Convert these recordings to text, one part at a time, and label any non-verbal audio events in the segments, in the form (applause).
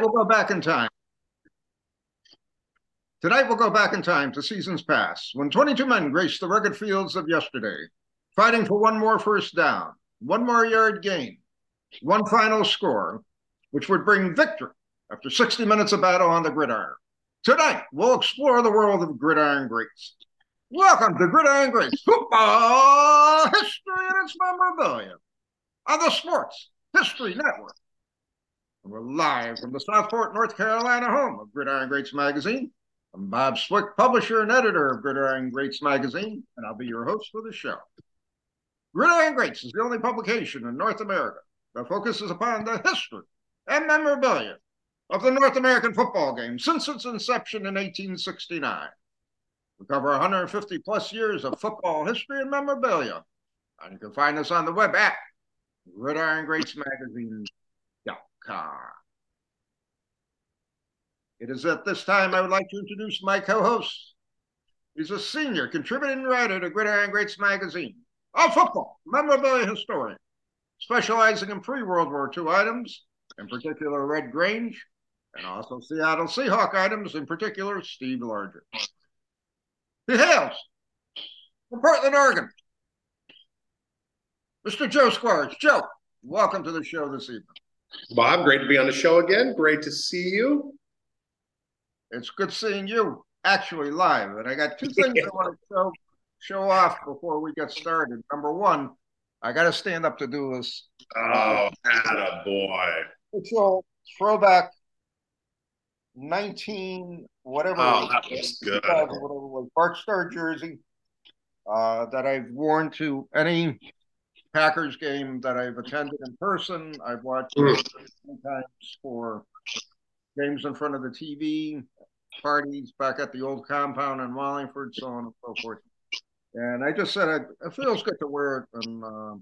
we'll go back in time. Tonight we'll go back in time to seasons past, when 22 men graced the rugged fields of yesterday, fighting for one more first down, one more yard gain, one final score, which would bring victory after 60 minutes of battle on the gridiron. Tonight we'll explore the world of gridiron greats. Welcome to Gridiron Greats Football History and its memorabilia on the Sports History Network. We're live from the Southport, North Carolina home of Gridiron Greats Magazine. I'm Bob Swick, publisher and editor of Gridiron Greats Magazine, and I'll be your host for the show. Gridiron Greats is the only publication in North America that focuses upon the history and memorabilia of the North American football game since its inception in 1869. We cover 150 plus years of football history and memorabilia. And you can find us on the web at gridirongreatsmagazine.com. It is at this time I would like to introduce my co-host. He's a senior contributing writer to Gridiron Greats magazine, a football memorabilia historian, specializing in pre-World War II items, in particular Red Grange, and also Seattle Seahawk items, in particular Steve Largent. He hails from Portland, Oregon. Mr. Joe Squires. Joe, welcome to the show this evening. Bob, great to be on the show again. Great to see you. It's good seeing you actually live. And I got two (laughs) things I want to show, show off before we get started. Number one, I got to stand up to do this. Oh, a boy. It's a throwback 19 whatever. Oh, that was good. Whatever was jersey uh, that I've worn to any Packers game that I've attended in person. I've watched mm. sometimes for games in front of the TV, parties back at the old compound in Wallingford, so on and so forth. And I just said it, it feels good to wear it and uh,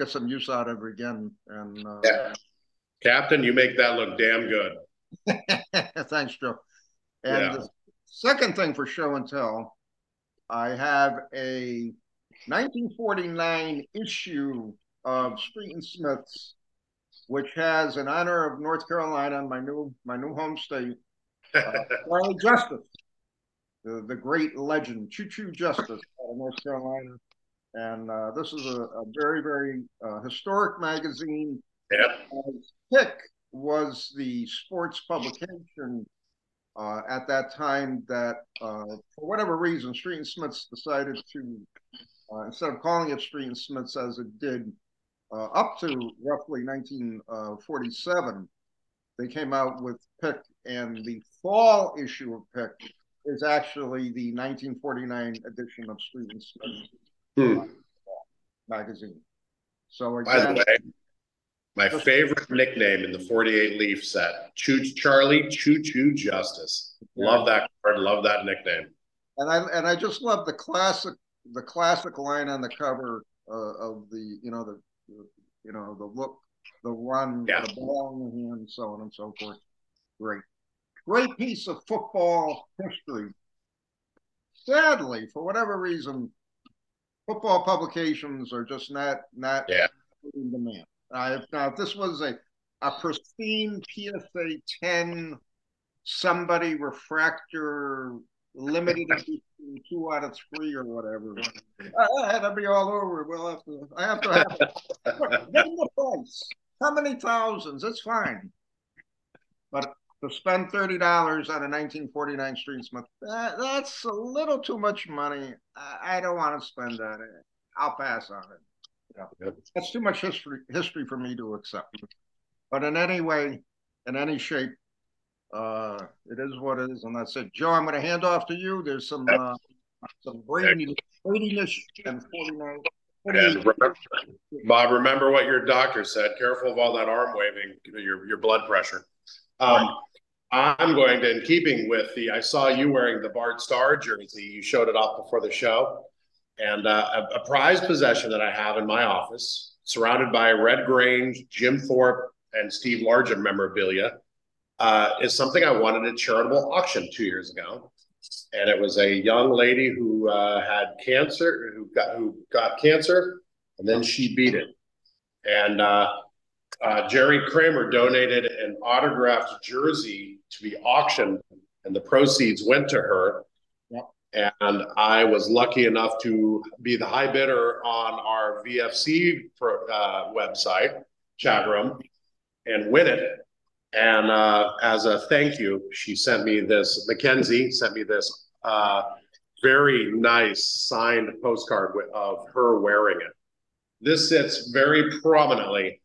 get some use out of it again. And uh, yeah. Captain, you make that look damn good. (laughs) Thanks, Joe. And yeah. the second thing for show and tell, I have a 1949 issue of Street and Smiths, which has in honor of North Carolina, my new my new home state, uh, (laughs) Charlie Justice, the, the great legend, Choo Choo Justice out of North Carolina. And uh, this is a, a very, very uh, historic magazine. Yeah. Pick was the sports publication uh, at that time that, uh, for whatever reason, Street and Smiths decided to, uh, instead of calling it Street and Smiths as it did uh, up to roughly 1947, they came out with Pick, and the fall issue of Pick is actually the 1949 edition of Street and Smiths hmm. magazine. So again, by the way, my favorite nickname in the 48 Leaf set, Choo Charlie Choo Choo Justice. Love that card. Love that nickname. And I and I just love the classic the classic line on the cover uh, of the you know the, the, you know the look the run yeah. the ball in the hand so on and so forth. Great, great piece of football history. Sadly, for whatever reason, football publications are just not not yeah. in demand. Uh, now, if this was a, a pristine PSA 10, somebody refractor limited two out of three or whatever, had to be all over. We'll have to, I have to have. Give the price. How many thousands? It's fine. But to spend $30 on a 1949 Street Smith, that, that's a little too much money. I, I don't want to spend that. I'll pass on it. Yeah. That's too much history history for me to accept. But in any way, in any shape, uh, it is what it is, and that's it. Joe, I'm going to hand off to you. There's some uh, some Brady Bradiness and 49. And remember, Bob, remember what your doctor said. Careful of all that arm waving, your your blood pressure. Um, I'm going to, in keeping with the, I saw you wearing the Bart Starr jersey. You showed it off before the show. And uh, a, a prized possession that I have in my office, surrounded by Red Grange, Jim Thorpe, and Steve Largent memorabilia, uh, is something I wanted at charitable auction two years ago. And it was a young lady who uh, had cancer, who got who got cancer, and then she beat it. And uh, uh, Jerry Kramer donated an autographed jersey to be auctioned, and the proceeds went to her. And I was lucky enough to be the high bidder on our VFC for, uh, website chat room and win it. And uh, as a thank you, she sent me this. Mackenzie sent me this uh, very nice signed postcard of her wearing it. This sits very prominently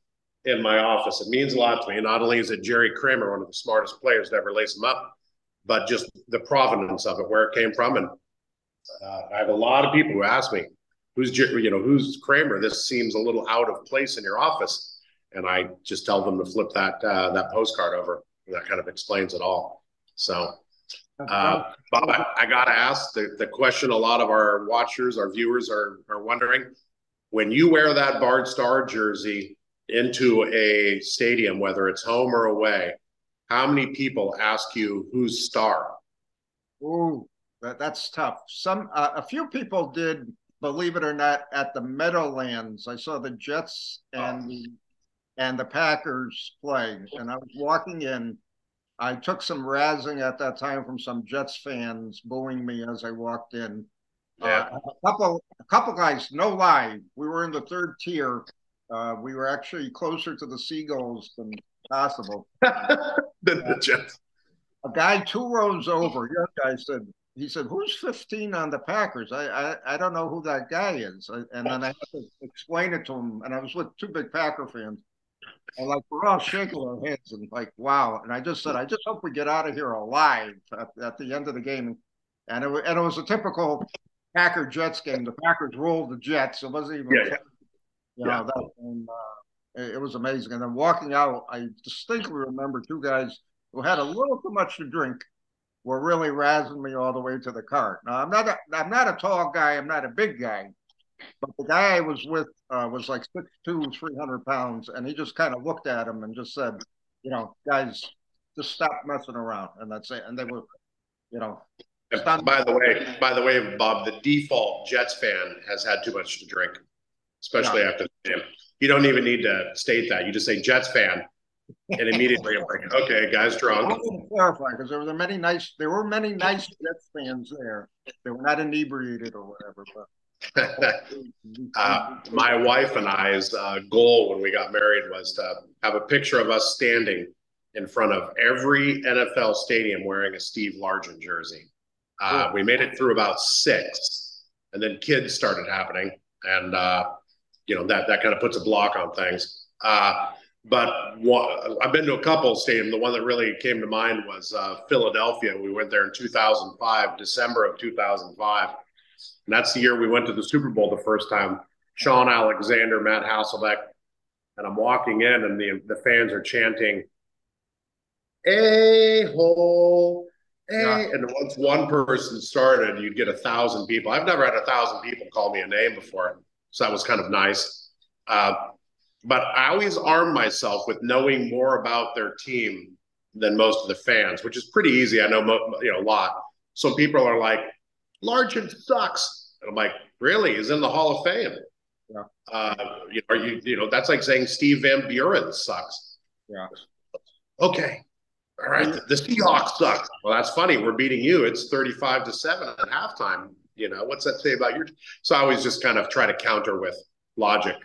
in my office. It means a lot to me. Not only is it Jerry Kramer, one of the smartest players to ever lace them up, but just the provenance of it, where it came from. And uh, I have a lot of people who ask me, "Who's you know who's Kramer? This seems a little out of place in your office." And I just tell them to flip that uh, that postcard over. And that kind of explains it all. So, uh, Bob, I, I got to ask the, the question. A lot of our watchers, our viewers, are are wondering when you wear that Bart Starr jersey into a stadium, whether it's home or away, how many people ask you who's Starr? Ooh, that, that's tough. Some uh, a few people did, believe it or not, at the Meadowlands. I saw the Jets and oh. the and the Packers play, and I was walking in. I took some razzing at that time from some Jets fans booing me as I walked in. Yeah. Uh, a couple, a couple guys, no lie, we were in the third tier. Uh, we were actually closer to the Seagulls than possible. than (laughs) the Jets. A guy two rows over, young guy said, he said, "Who's 15 on the Packers? I I, I don't know who that guy is." And then I had to explain it to him, and I was with two big Packer fans. And like we're all shaking our heads and like, wow. And I just said, I just hope we get out of here alive at, at the end of the game. And it, and it was a typical Packer Jets game. The Packers rolled the Jets. It wasn't even, yeah, you know, that, and, uh, it, was amazing. And then walking out, I distinctly remember two guys who had a little too much to drink were really razzing me all the way to the car. Now I'm not a, I'm not a tall guy. I'm not a big guy, but the guy I was with uh, was like six two, three hundred pounds, and he just kind of looked at him and just said, you know, guys, just stop messing around, and that's it. And they were, you know. By the way, by the way, Bob, the default Jets fan has had too much to drink, especially yeah. after the game. You don't even need to state that. You just say Jets fan, and immediately I'm like, okay, guys, drunk. I want to clarify because there were many nice, there were many nice Jets fans there. They were not inebriated or whatever, but. (laughs) uh, my wife and I's uh, goal when we got married was to have a picture of us standing in front of every NFL stadium wearing a Steve Largent jersey. Uh, we made it through about six, and then kids started happening, and uh, you know that that kind of puts a block on things. Uh, but one, I've been to a couple stadiums. The one that really came to mind was uh, Philadelphia. We went there in 2005, December of 2005. And that's the year we went to the Super Bowl the first time. Shaun Alexander, Matt Hasselbeck. And I'm walking in, and the, the fans are chanting, A hole. Yeah. And once one person started, you'd get a thousand people. I've never had a thousand people call me a name before. So that was kind of nice. Uh, but I always arm myself with knowing more about their team than most of the fans, which is pretty easy. I know you know a lot. Some people are like, "Largent sucks," and I'm like, "Really? He's in the Hall of Fame." Yeah. Uh, you know, are you you know that's like saying Steve Van Buren sucks. Yeah. Okay. All right. The, the Seahawks suck. Well, that's funny. We're beating you. It's 35 to 7 at halftime. You know, what's that say about your so I always just kind of try to counter with logic.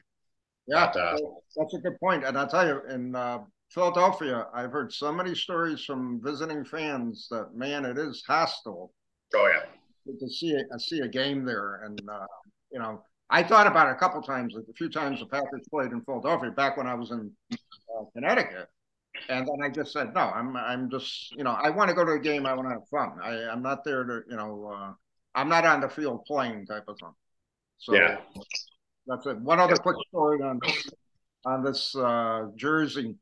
Yeah, but, uh, that's a good point. And I'll tell you, in uh, Philadelphia, I've heard so many stories from visiting fans that man, it is hostile. Oh yeah, to see I see a game there, and uh, you know, I thought about it a couple times. Like a few times the Packers played in Philadelphia back when I was in uh, Connecticut, and then I just said, no, I'm I'm just you know, I want to go to a game. I want to have fun. I, I'm not there to you know, uh, I'm not on the field playing type of thing. So yeah. That's it. One other quick story on on this uh, Jersey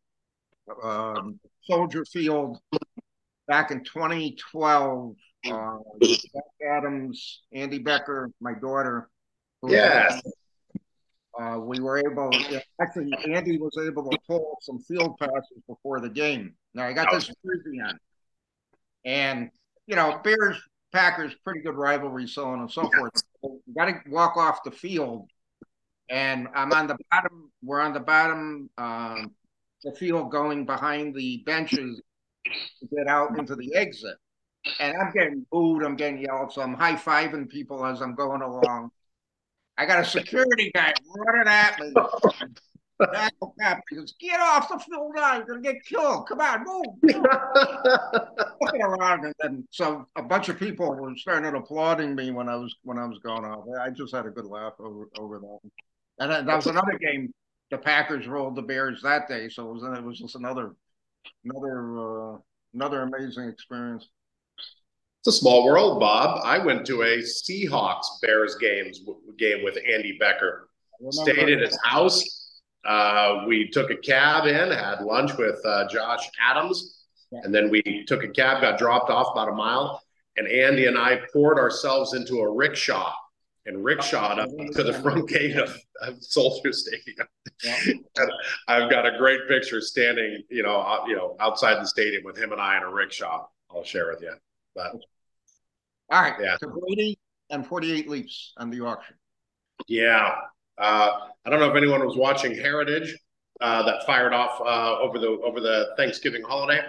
um, Soldier Field back in 2012. Uh, Adams, Andy Becker, my daughter. Yes. Uh, we were able, actually, Andy was able to pull some field passes before the game. Now, I got this jersey on. And, you know, Bears, Packers, pretty good rivalry, so on and so forth. You got to walk off the field and I'm on the bottom. We're on the bottom um, the field going behind the benches to get out into the exit. And I'm getting booed, I'm getting yelled, so I'm high fiving people as I'm going along. I got a security guy running at me. (laughs) He goes, get off the field now, you're gonna get killed. Come on, move. (laughs) Looking around and then so a bunch of people were starting applauding me when I was when I was going off. I just had a good laugh over over that. And that was another game. The Packers rolled the Bears that day, so it was it was just another another uh, another amazing experience. It's a small world, Bob. I went to a Seahawks Bears games game with Andy Becker. Stayed at his house uh, we took a cab in, had lunch with uh, Josh Adams, and then we took a cab, got dropped off about a mile, and Andy and I poured ourselves into a rickshaw and rickshawed up to the front gate of, of Soldier Stadium. Yeah. (laughs) I've got a great picture standing, you know, uh, you know, outside the stadium with him and I in a rickshaw. I'll share with you. But all right, yeah, so Brady and 48 Leafs on the auction. Yeah, uh, I don't know if anyone was watching Heritage uh, that fired off uh, over the over the Thanksgiving holiday.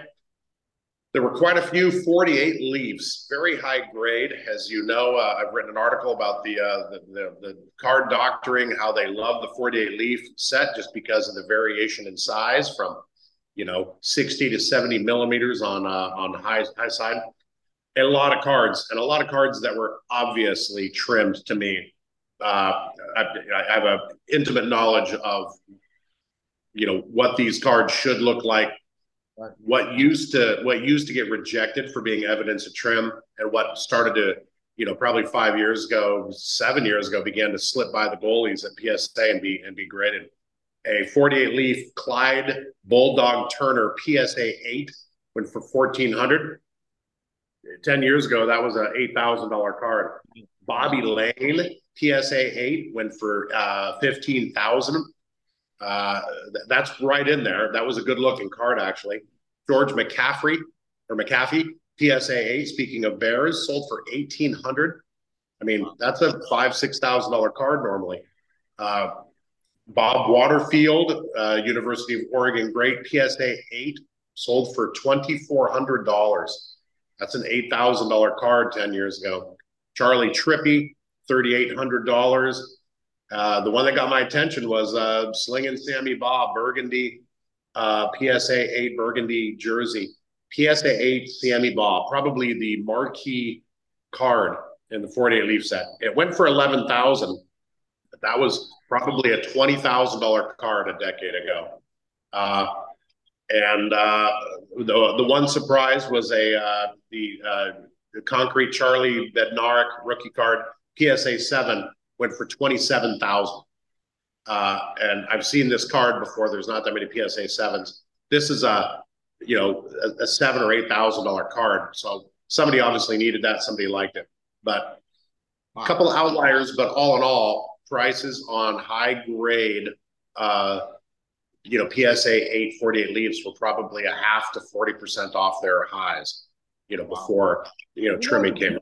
There were quite a few 48 leaves, very high grade. As you know, uh, I've written an article about the, uh, the, the the card doctoring, how they love the 48 Leaf set just because of the variation in size from you know 60 to 70 millimeters on uh, on high high side. A lot of cards, and a lot of cards that were obviously trimmed to me uh, I, I, have a intimate knowledge of you know what these cards should look like what used to what used to get rejected for being evidence of trim and what started to you know probably five years ago seven years ago began to slip by the goalies at psa and be and be graded. A 48 leaf clyde bulldog turner psa 8 went for 1400 10 years ago that was an $8000 card. Bobby layne PSA 8 went for uh, 15,000. Uh, th- that's right in there. That was a good looking card, actually. George McCaffrey or McAfee, PSA 8, speaking of Bears, sold for 1800 I mean, that's a five, six thousand dollar card normally. Uh, Bob Waterfield, uh, University of Oregon great, PSA 8, sold for $2,400. That's an $8,000 card 10 years ago. Charlie Trippi, $3,800. Uh, the one that got my attention was uh, Slinging Sammy Baugh, Burgundy, uh, PSA 8 Burgundy jersey. PSA 8 Sammy Baugh, probably the marquee card in the 48 leaf set. It went for 11000 That was probably a $20,000 card a decade ago. Uh, and uh, the, the one surprise was a uh, the, uh, the concrete Charlie Bednarik rookie card PSA 7 went for 27,000. Uh, and I've seen this card before. There's not that many PSA 7s. This is a, you know, a, a seven or eight thousand dollar card. So somebody obviously needed that. Somebody liked it, but wow. a couple outliers. But all in all, prices on high grade, uh, you know, PSA 848 leaves were probably a half to 40% off their highs, you know, before, you know, trimming came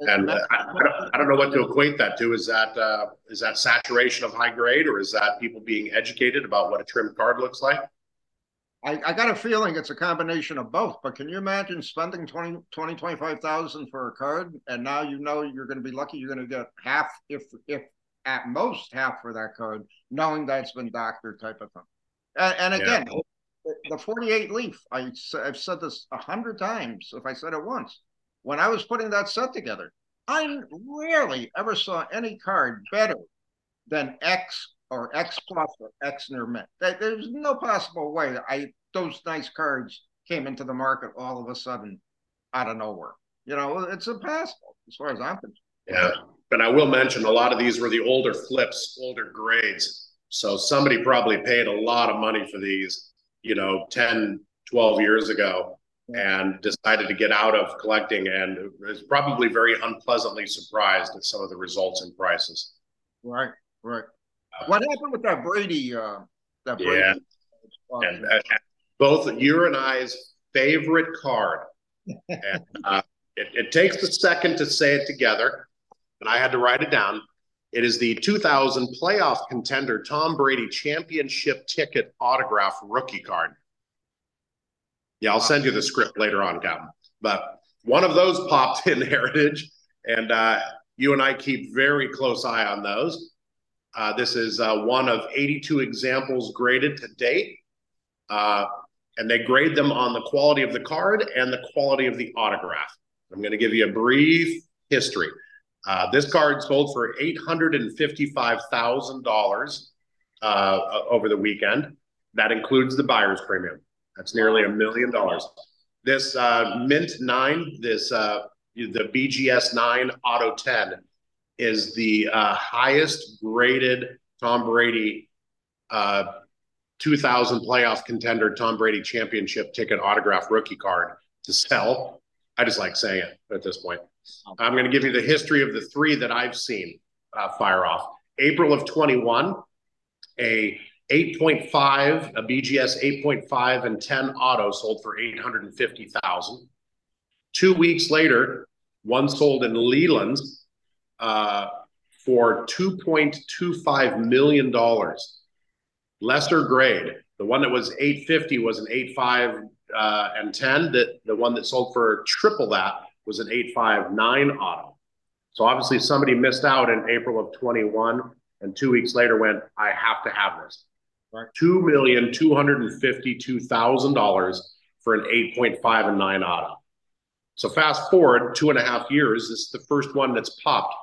and uh, I, I, don't, know what to equate that to. Is that uh, is that saturation of high grade, or is that people being educated about what a trimmed card looks like? I, I got a feeling it's a combination of both. But can you imagine spending 20, 20 25,000 for a card, and now you know you're going to be lucky. You're going to get half, if if at most half for that card, knowing that it's been doctored type of thing. And, and again, yeah. the 48 leaf. I, I've said this a hundred times. If I said it once when I was putting that set together, I rarely ever saw any card better than X or X plus or X near mint. There's no possible way I those nice cards came into the market all of a sudden out of nowhere. You know, it's impossible as far as I'm concerned. Yeah. But I will mention a lot of these were the older flips, older grades. So somebody probably paid a lot of money for these, you know, 10, 12 years ago and decided to get out of collecting and is probably very unpleasantly surprised at some of the results and prices. Right, right. What happened with that Brady? Uh, that Brady yeah, and, uh, both your and I's favorite card. (laughs) and uh, it, it takes a second to say it together, and I had to write it down. It is the 2000 playoff contender Tom Brady championship ticket autograph rookie card. Yeah, I'll send you the script later on, Captain. But one of those popped (laughs) in Heritage, and uh, you and I keep very close eye on those. Uh, this is uh, one of 82 examples graded to date. Uh, and they grade them on the quality of the card and the quality of the autograph. I'm going to give you a brief history. Uh, this card sold for $855,000 uh, over the weekend. That includes the buyer's premium. That's nearly a million dollars. This uh, Mint 9, this uh, the BGS 9 Auto 10 is the uh, highest graded Tom Brady uh, 2000 playoff contender Tom Brady championship ticket autograph rookie card to sell. I just like saying it at this point. I'm going to give you the history of the three that I've seen uh, fire off. April of 21, a 8.5, a BGS 8.5 and 10 auto sold for 850,000. Two weeks later, one sold in Leland uh, for $2.25 million. Lesser grade. The one that was 850 was an 85 uh, and 10. That the one that sold for triple that was an 859 auto. So obviously somebody missed out in April of 21 and two weeks later went, I have to have this. Two million two hundred and fifty-two thousand dollars for an 8.5 and 9 auto. So fast forward two and a half years, this is the first one that's popped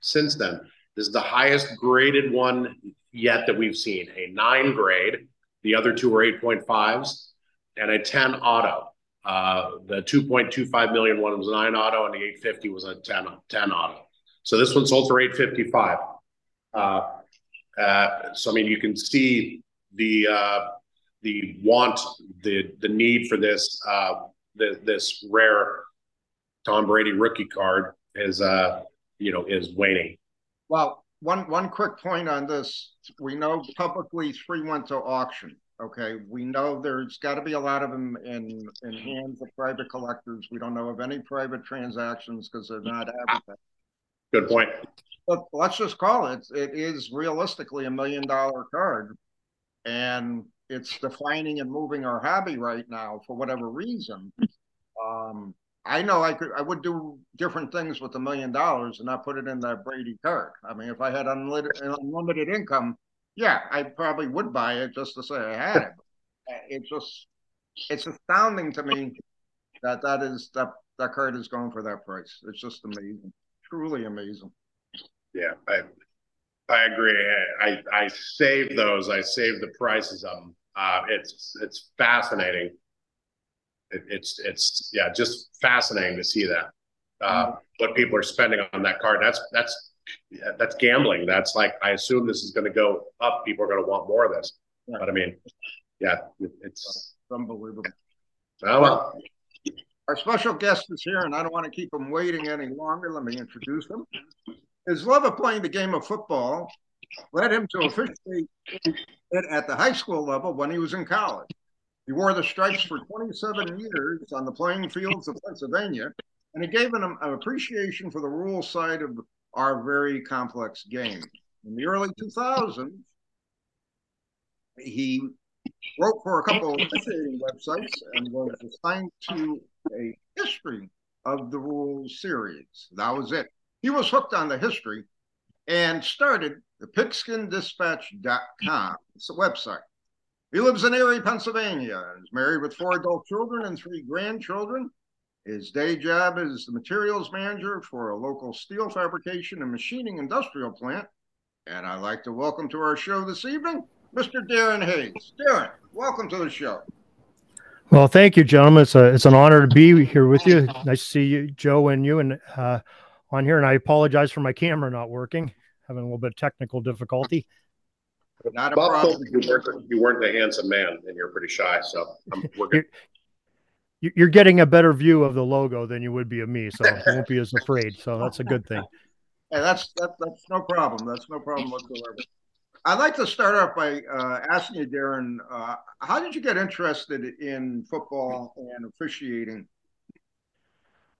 since then. This is the highest graded one yet that we've seen. A nine grade, the other two are 8.5s, and a 10 auto. Uh, the 2.25 million one was a nine auto, and the 850 was a 10, 10 auto. So this one sold for 855. Uh, uh, so I mean, you can see the uh, the want, the the need for this uh, the, this rare Tom Brady rookie card is uh, you know is waning. Well, one one quick point on this: we know publicly three went to auction. Okay, we know there's got to be a lot of them in in hands of private collectors. We don't know of any private transactions because they're not advertised. Good point. But let's just call it. It is realistically a million dollar card, and it's defining and moving our hobby right now for whatever reason. Um, I know I could I would do different things with a million dollars and not put it in that Brady card. I mean, if I had unlimited unlimited income, yeah, I probably would buy it just to say I had it. It's just it's astounding to me that that is that that card is going for that price. It's just amazing, truly amazing. Yeah, I I agree. I I save those. I save the prices of them. Uh, it's it's fascinating it, it's it's yeah, just fascinating to see that uh, mm-hmm. what people are spending on that card. That's that's that's gambling. That's like I assume this is going to go up. People are going to want more of this. Yeah. But I mean, yeah, it, it's unbelievable. Oh well. Our special guest is here, and I don't want to keep him waiting any longer. Let me introduce him. His love of playing the game of football led him to officiate it at the high school level when he was in college. He wore the stripes for 27 years on the playing fields of Pennsylvania, and it gave him an appreciation for the rural side of our very complex game. In the early 2000s, he wrote for a couple of officiating websites and was assigned to a history of the rules series. That was it. He was hooked on the history and started the pigskindispatch.com. It's a website. He lives in Erie, Pennsylvania. He's married with four adult children and three grandchildren. His day job is the materials manager for a local steel fabrication and machining industrial plant. And I'd like to welcome to our show this evening Mr. Darin Hayes. Darin, welcome to the show. Well, thank you, gentlemen. It's, a, it's an honor to be here with you. Nice to see you, Joe, and you, and uh, on here. And I apologize for my camera not working, having a little bit of technical difficulty. Not a Bob problem. You weren't, you weren't a handsome man, and you're pretty shy. So I'm, (laughs) we're good. You're, you're getting a better view of the logo than you would be of me, so (laughs) you won't be as afraid. So that's a good thing. Yeah, that's that, that's no problem. That's no problem whatsoever. I'd like to start off by uh, asking you, Darin, uh, how did you get interested in football and officiating?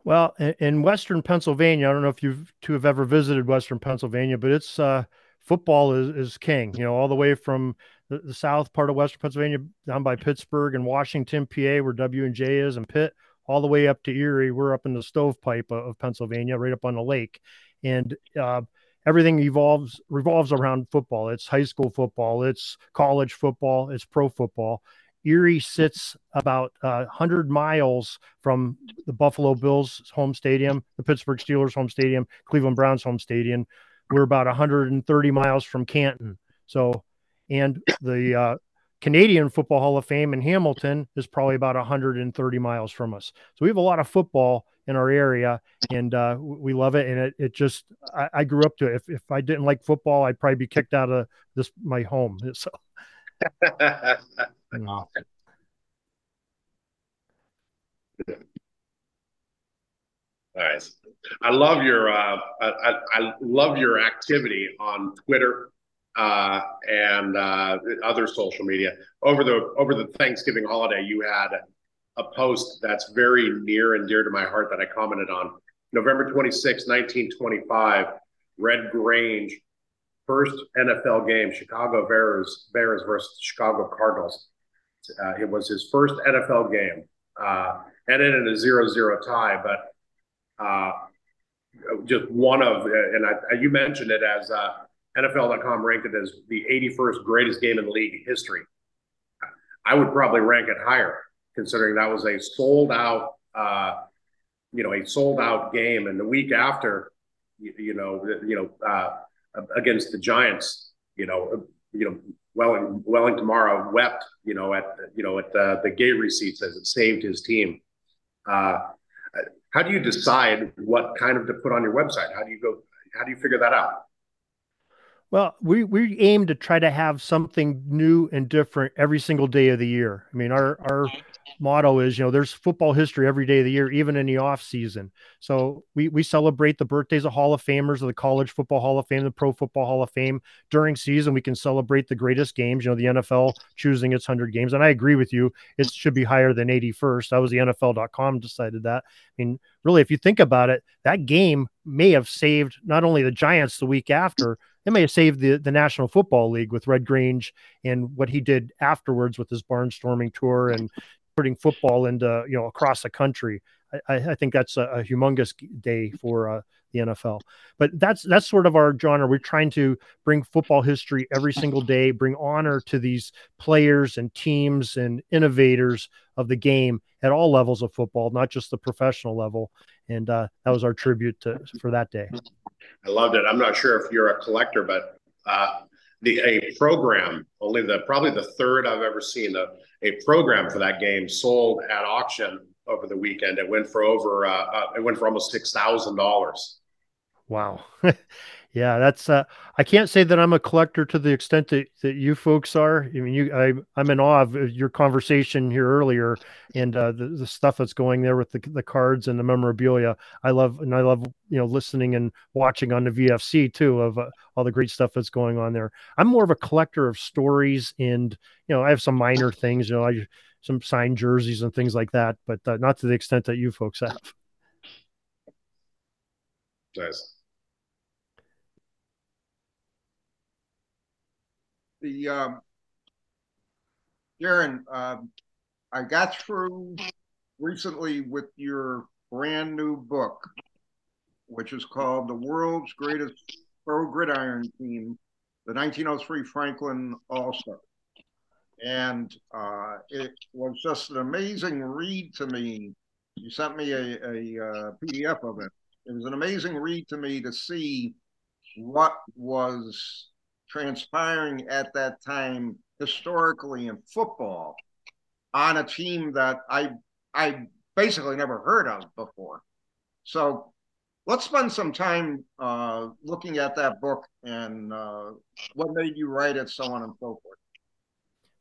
Well, in, Western Pennsylvania, I don't know if you two have ever visited Western Pennsylvania, but it's uh, football is, is king. You know, all the way from the, the south part of Western Pennsylvania down by Pittsburgh and Washington, PA, where W and J is, and Pitt, all the way up to Erie. We're up in the stovepipe of, of Pennsylvania, right up on the lake, and uh, everything evolves revolves around football. It's high school football, it's college football, it's pro football, Erie sits about uh, 100 miles from the Buffalo Bills home stadium, the Pittsburgh Steelers home stadium, Cleveland Browns home stadium. We're about 130 miles from Canton. So, and the uh, Canadian Football Hall of Fame in Hamilton is probably about 130 miles from us. So we have a lot of football in our area, and uh, we love it. And it, it just, I, I, grew up to it. If, if I didn't like football, I'd probably be kicked out of this my home. (laughs) So. (laughs) Nice. I love your uh, I, I love your activity on Twitter uh, and uh, other social media over the over the Thanksgiving holiday. You had a post that's very near and dear to my heart that I commented on. November 26, 1925, Red Grange, first NFL game, Chicago Bears Bears versus Chicago Cardinals. Uh, it was his first NFL game, uh, ended in a 0-0 tie, but uh, just one of, and I, you mentioned it as uh, NFL.com ranked it as the 81st greatest game in league history. I would probably rank it higher, considering that was a sold out, uh, you know, a sold out game, and the week after, you, you know, you know, uh, against the Giants, you know, you know, Welling, Wellington Mara wept, you know, at you know at the, the gate receipts as it saved his team. Uh, how do you decide what kind of to put on your website? How do you go? How do you figure that out? Well, we we aim to try to have something new and different every single day of the year. I mean, our our motto is, you know, there's football history every day of the year, even in the off season. So we we celebrate the birthdays of Hall of Famers of the College Football Hall of Fame, the Pro Football Hall of Fame. During season, we can celebrate the greatest games. You know, the NFL choosing its hundred games, and I agree with you. It should be higher than 81st. That was the NFL.com decided that. I mean, really, if you think about it, that game may have saved not only the Giants the week after it may have saved the, the National Football League with Red Grange and what he did afterwards with his barnstorming tour and putting football into you know across the country. I, I think that's a, a, humongous day for uh, the NFL. But that's that's sort of our genre. We're trying to bring football history every single day, bring honor to these players and teams and innovators of the game at all levels of football, not just the professional level. And uh, that was our tribute to, for that day. I loved it. I'm not sure if you're a collector, but uh, the a program only the probably the third I've ever seen a, a program for that game sold at auction over the weekend. It went for over uh, uh, it went for almost six thousand dollars. Wow. (laughs) yeah, that's uh I can't say that I'm a collector to the extent that, that you folks are. I mean you I I'm in awe of your conversation here earlier and uh the, the stuff that's going there with the, the cards and the memorabilia. I love and I love you know listening and watching on the VFC too of uh, all the great stuff that's going on there. I'm more of a collector of stories and you know I have some minor things, you know, I some signed jerseys and things like that, but uh, not to the extent that you folks have. Nice. The um, Darin, um, I got through recently with your brand new book, which is called "The World's Greatest Pro Gridiron Team: The 1903 Franklin All Star." and uh, it was just an amazing read to me. You sent me a, a, a uh, PDF of it. It was an amazing read to me to see what was transpiring at that time historically in football on a team that I I basically never heard of before. So let's spend some time uh, looking at that book and uh, what made you write it, so on and so forth.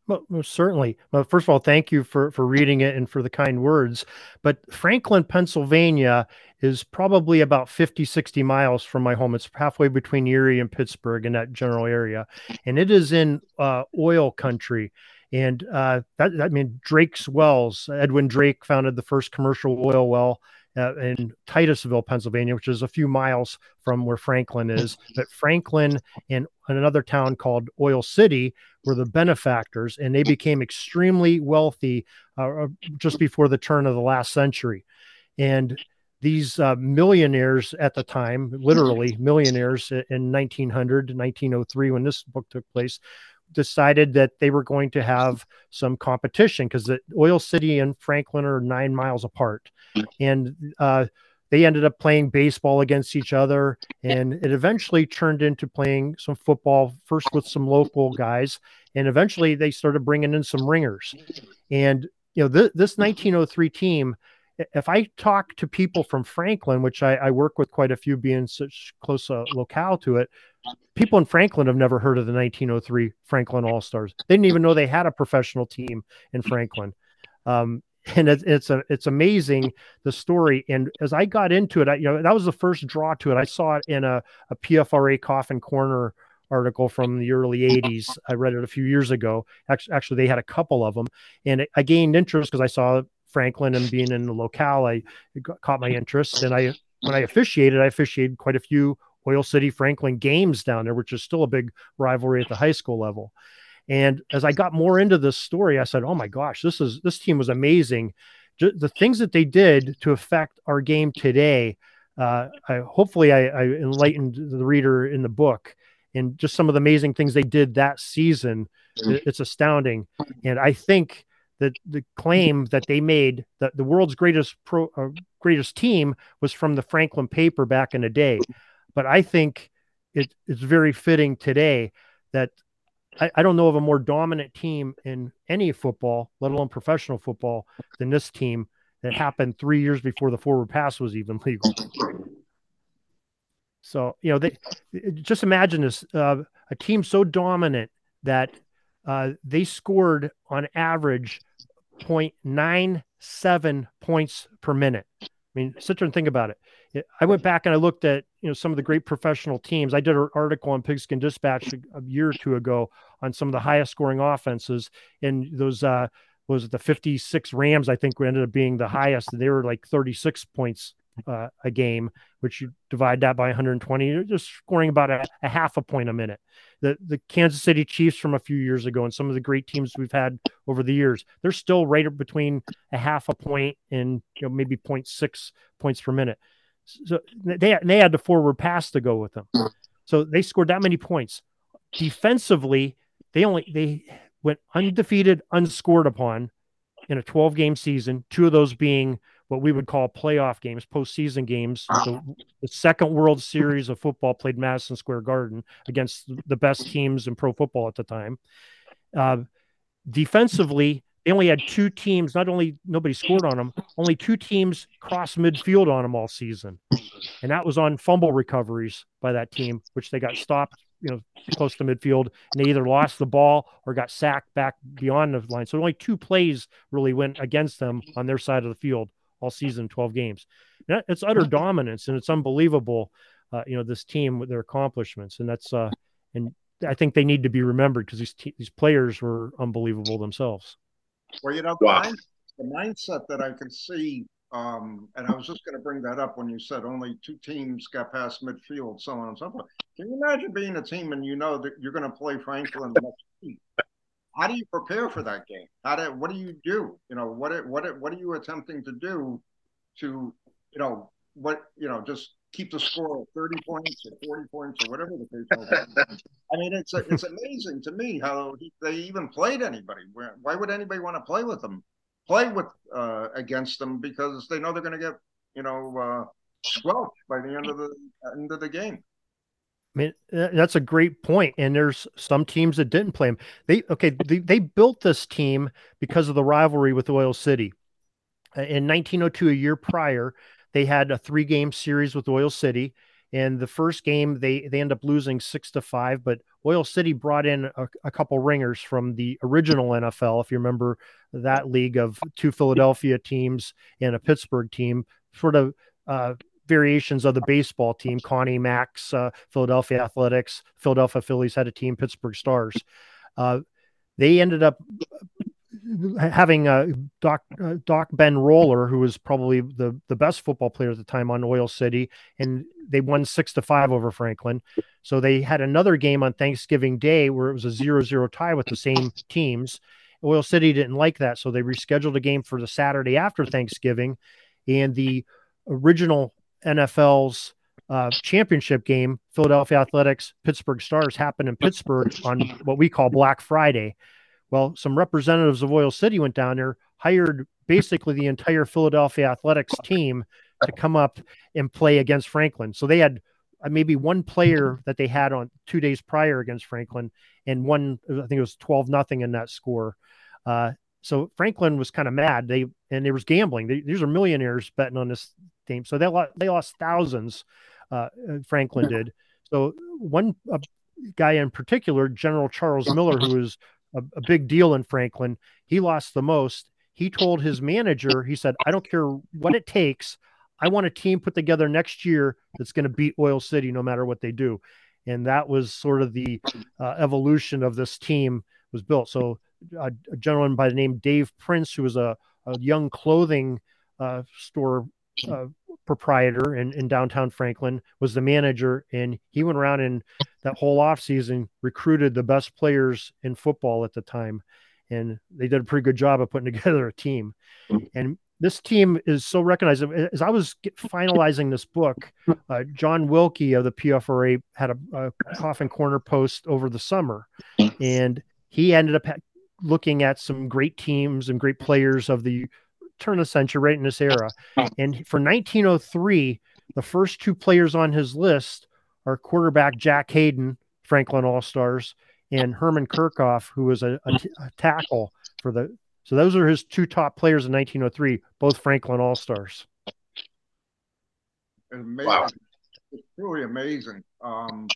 Well, certainly. Well, first of all, thank you for for reading it and for the kind words. But Franklin, Pennsylvania is probably about 50, 60 miles from my home. It's halfway between Erie and Pittsburgh in that general area. And it is in uh, oil country. And uh, that, I mean, Drake's Wells, Edwin Drake founded the first commercial oil well uh, in Titusville, Pennsylvania, which is a few miles from where Franklin is. But Franklin and another town called Oil City were the benefactors, and they became extremely wealthy uh, uh just before the turn of the last century. And these uh, millionaires at the time, literally (laughs) millionaires in 1900 1903, when this book took place, decided that they were going to have some competition because the Oil City and Franklin are nine miles apart, and uh, they ended up playing baseball against each other, and it eventually turned into playing some football first with some local guys, and eventually they started bringing in some ringers, and you know th- this 1903 team if I talk to people from Franklin, which I, I, work with quite a few being such close a locale to it, people in Franklin have never heard of the 1903 Franklin All Stars. They didn't even know they had a professional team in Franklin. Um, and it, it's a it's amazing the story. And as I got into it, I, you know that was the first draw to it. I saw it in a, a PFRA Coffin Corner article from the early 80s. I read it a few years ago. Actually, actually they had a couple of them, and it, I gained interest because I saw Franklin and being in the locale. I caught my interest, and I when I officiated, I officiated quite a few Oil City Franklin games down there, which is still a big rivalry at the high school level. And as I got more into this story, I said, "Oh my gosh, this is this team was amazing." The things that they did to affect our game today. Uh, I, hopefully, I, I enlightened the reader in the book, and just some of the amazing things they did that season. It's astounding, and I think that the claim that they made that the world's greatest pro, uh, greatest team was from the Franklin paper back in the day but I think it, it's very fitting today that I, I, don't know of a more dominant team in any football, let alone professional football, than this team that happened three years before the forward pass was even legal. So, you know, they just imagine this uh, a team so dominant that uh, they scored on average 0.97 points per minute. I mean, sit there and think about it. I went back and I looked at you know some of the great professional teams. I did an article on Pigskin Dispatch a, a year or two ago on some of the highest scoring offenses, and those uh, was the 56 Rams. I think we ended up being the highest. They were like 36 points uh, a game, which you divide that by 120, you're just scoring about a, a, half a point a minute. The the Kansas City Chiefs from a few years ago and some of the great teams we've had over the years, they're still right between a half a point and you know maybe 0.6 points per minute. So they they had the forward pass to go with them. So they scored that many points. Defensively, they only they went undefeated, unscored upon in a 12 game season. Two of those being what we would call playoff games, postseason games. So the second World Series of football played Madison Square Garden against the best teams in pro football at the time. Uh, defensively, they only had two teams. Not only nobody scored on them, only two teams crossed midfield on them all season, and that was on fumble recoveries by that team, which they got stopped, you know, close to midfield, and they either lost the ball or got sacked back beyond the line. So only two plays really went against them on their side of the field all season, twelve games. That, it's utter (laughs) dominance, and it's unbelievable. Uh, you know, this team with their accomplishments, and that's uh, and I think they need to be remembered because these these players were unbelievable themselves. Well, you know, the, wow. mind, the mindset that I can see, um, and I was just going to bring that up when you said only two teams got past midfield, so on and so forth. Can you imagine being a team and you know that you're going to play Franklin next week? How do you prepare for that game? How do what do you do? You know, what what what are you attempting to do to, you know, what you know, just keep the score at 30 points or 40 points or whatever the case. I mean, it's it's amazing to me how he, they even played anybody. Why would anybody want to play with them? Play with uh, against them because they know they're going to get you know uh, squelched by the end of the end of the game. I mean, that's a great point. And there's some teams that didn't play him. They okay, they, they built this team because of the rivalry with Oil City. In 1902, a year prior, they had a three game series with Oil City. And the first game, they they end up losing six to five. But Oil City brought in a, a couple ringers from the original NFL, if you remember that league of two Philadelphia teams and a Pittsburgh team, sort of uh, variations of the baseball team. Connie Mack's, uh, Philadelphia Athletics, Philadelphia Phillies had a team, Pittsburgh Stars. Uh, they ended up having uh, Doc uh, Doc Ben Roller, who was probably the the best football player at the time on Oil City, and they won six to five over Franklin. So they had another game on Thanksgiving Day where it was a zero-zero tie with the same teams. Oil City didn't like that, so they rescheduled a game for the Saturday after Thanksgiving, and the original NFL's uh, championship game, Philadelphia Athletics Pittsburgh Stars, happened in Pittsburgh on what we call Black Friday. Well, some representatives of Oil City went down there, hired basically the entire Philadelphia Athletics team to come up and play against Franklin. So they had uh, maybe one player that they had on two days prior against Franklin, and one I think it was twelve nothing in that score. Uh, so Franklin was kind of mad. They and there was gambling. They, these are millionaires betting on this team. So they lost, they lost thousands uh, uh, Franklin did. So one guy in particular, General Charles Miller, who was a, a big deal in Franklin, he lost the most. He told his manager, he said, "I don't care what it takes. I want a team put together next year that's going to beat Oil City no matter what they do." And that was sort of the uh, evolution of this team was built. So a, a, gentleman by the name Dave Prince, who was a, a young clothing uh, store uh, proprietor in, in downtown Franklin, was the manager, and he went around and that whole offseason recruited the best players in football at the time. And they did a pretty good job of putting (laughs) together a team. And this team is so recognized. As I was finalizing this book, uh, John Wilkie of the PFRA had a, a, coffin corner post over the summer, and he ended up looking at some great teams and great players of the turn of the century, right in this era. (laughs) And for 1903, the first two players on his list are quarterback Jack Hayden, Franklin All Stars, and Herman Kirchhoff, who was a, a, a tackle for the. So those are his two top players in 1903, both Franklin All Stars. Amazing. Wow. It's truly amazing. Um,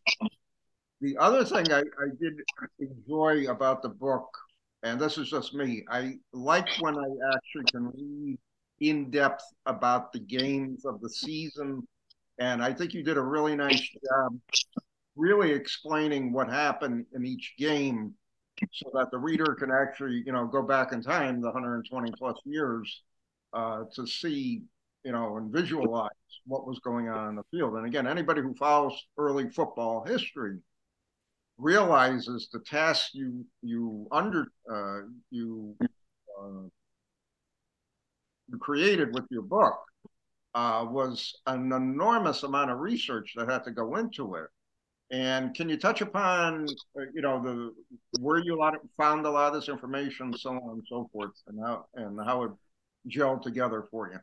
the other thing I, I did enjoy about the book and this is just me. I like when I actually can read in depth about the games of the season. And I think you did a really nice job really explaining what happened in each game so that the reader can actually, you know, go back in time, the 120 plus years, uh, to see, you know, and visualize what was going on in the field. And again, anybody who follows early football history realizes the task you you under uh, you uh, you created with your book uh, was an enormous amount of research that had to go into it. And can you touch upon, uh, you know, the where you lot of, found a lot of this information, so on and so forth, and how and how it gelled together for you?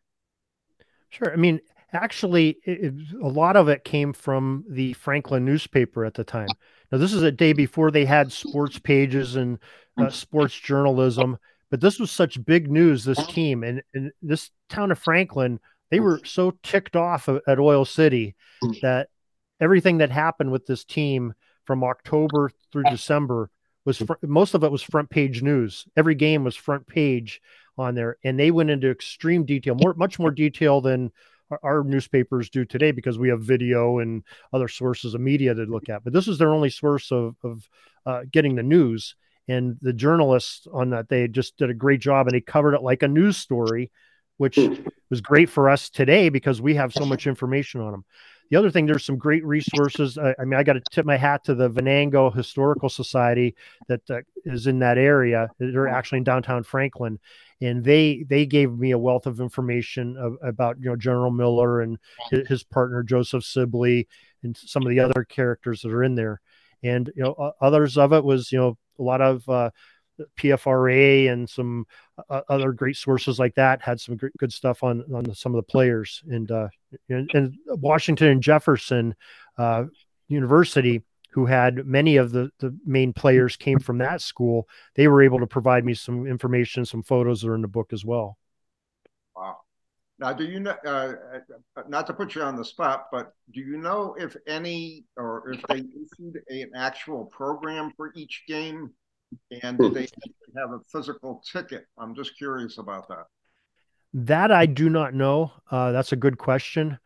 Sure. I mean, actually, it, a lot of it came from the Franklin newspaper at the time. Now, this is a day before they had sports pages and uh, sports journalism, but this was such big news. This team and, and this town of Franklin, they were so ticked off at Oil City that everything that happened with this team from October through December was fr- most of it was front page news. Every game was front page on there, and they went into extreme detail, more much more detail than our newspapers do today because we have video and other sources of media to look at. But this is their only source of, of uh, getting the news. And the journalists on that, they just did a great job and they covered it like a news story, which was great for us today because we have so much information on them. The other thing, there's some great resources. I, I mean, I got to tip my hat to the Venango Historical Society that uh, is in that area. They're actually in downtown Franklin, and they they gave me a wealth of information of, about you know General Miller and his, his, partner Joseph Sibley and some of the other characters that are in there, and you know others of it was you know a lot of uh, PFRA and some uh, other great sources like that had some great, good stuff on on some of the players. And uh, and, and Washington and Jefferson uh, University who had many of the, the main players came from that school, they were able to provide me some information, some photos that are in the book as well. Wow. Now, do you know, uh, uh, not to put you on the spot, but do you know if any, or if they issued a, an actual program for each game? And do they have a physical ticket? I'm just curious about that. That I do not know. Uh, that's a good question.